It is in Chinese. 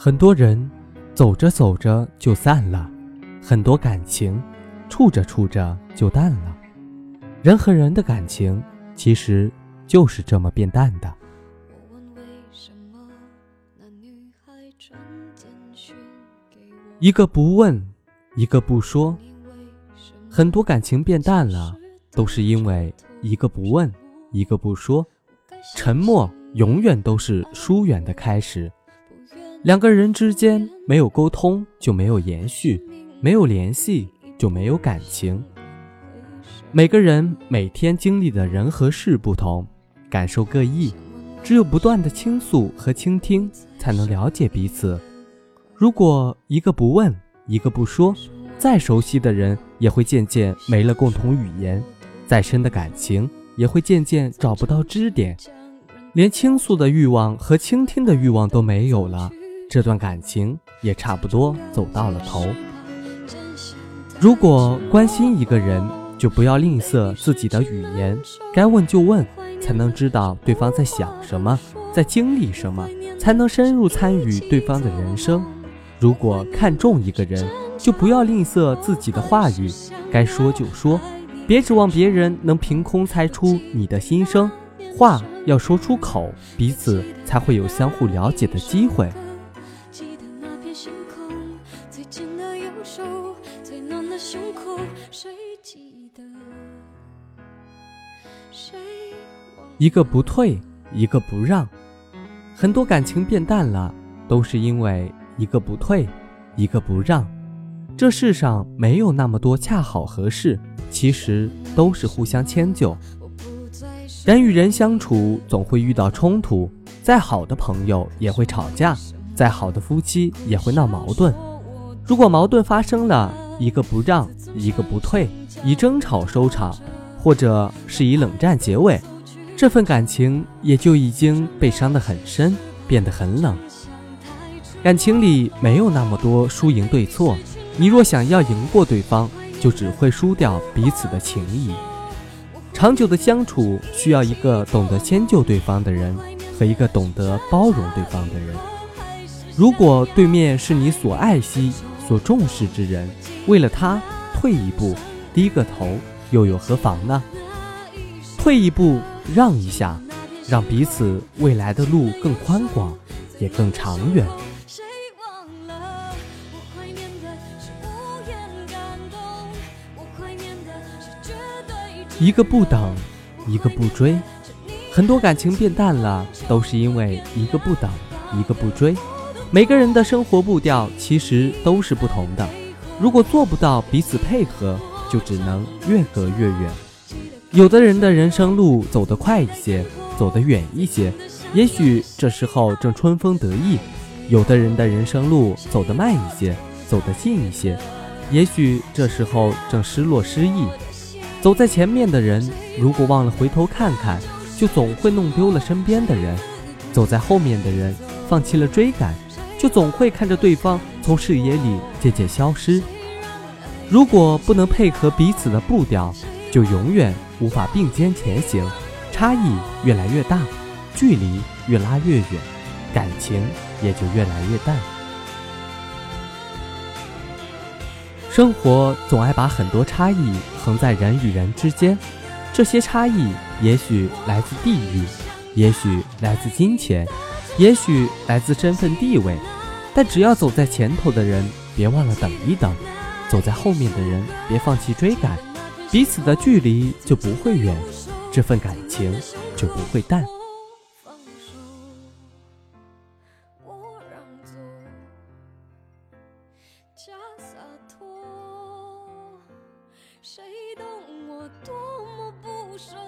很多人走着走着就散了，很多感情处着处着就淡了。人和人的感情其实就是这么变淡的。一个不问，一个不说，很多感情变淡了，都是因为一个不问，一个不说。沉默永远都是疏远的开始。两个人之间没有沟通，就没有延续；没有联系，就没有感情。每个人每天经历的人和事不同，感受各异，只有不断的倾诉和倾听，才能了解彼此。如果一个不问，一个不说，再熟悉的人也会渐渐没了共同语言；再深的感情也会渐渐找不到支点，连倾诉的欲望和倾听的欲望都没有了，这段感情也差不多走到了头。如果关心一个人，就不要吝啬自己的语言，该问就问，才能知道对方在想什么，在经历什么，才能深入参与对方的人生。如果看重一个人，就不要吝啬自己的话语，该说就说，别指望别人能凭空猜出你的心声。话要说出口，彼此才会有相互了解的机会。一个不退，一个不让，很多感情变淡了，都是因为。一个不退，一个不让，这世上没有那么多恰好合适，其实都是互相迁就。人与人相处总会遇到冲突，再好的朋友也会吵架，再好的夫妻也会闹矛盾。如果矛盾发生了，一个不让，一个不退，以争吵收场，或者是以冷战结尾，这份感情也就已经被伤得很深，变得很冷。感情里没有那么多输赢对错，你若想要赢过对方，就只会输掉彼此的情谊。长久的相处需要一个懂得迁就对方的人和一个懂得包容对方的人。如果对面是你所爱惜、所重视之人，为了他退一步、低个头，又有何妨呢？退一步，让一下，让彼此未来的路更宽广，也更长远。一个不等，一个不追，很多感情变淡了，都是因为一个不等，一个不追。每个人的生活步调其实都是不同的，如果做不到彼此配合，就只能越隔越远。有的人的人生路走得快一些，走得远一些，也许这时候正春风得意；有的人的人生路走得慢一些，走得近一些，也许这时候正失落失意。走在前面的人，如果忘了回头看看，就总会弄丢了身边的人；走在后面的人，放弃了追赶，就总会看着对方从视野里渐渐消失。如果不能配合彼此的步调，就永远无法并肩前行，差异越来越大，距离越拉越远，感情也就越来越淡。生活总爱把很多差异横在人与人之间，这些差异也许来自地域，也许来自金钱，也许来自身份地位，但只要走在前头的人别忘了等一等，走在后面的人别放弃追赶，彼此的距离就不会远，这份感情就不会淡。谁懂我多么不舍？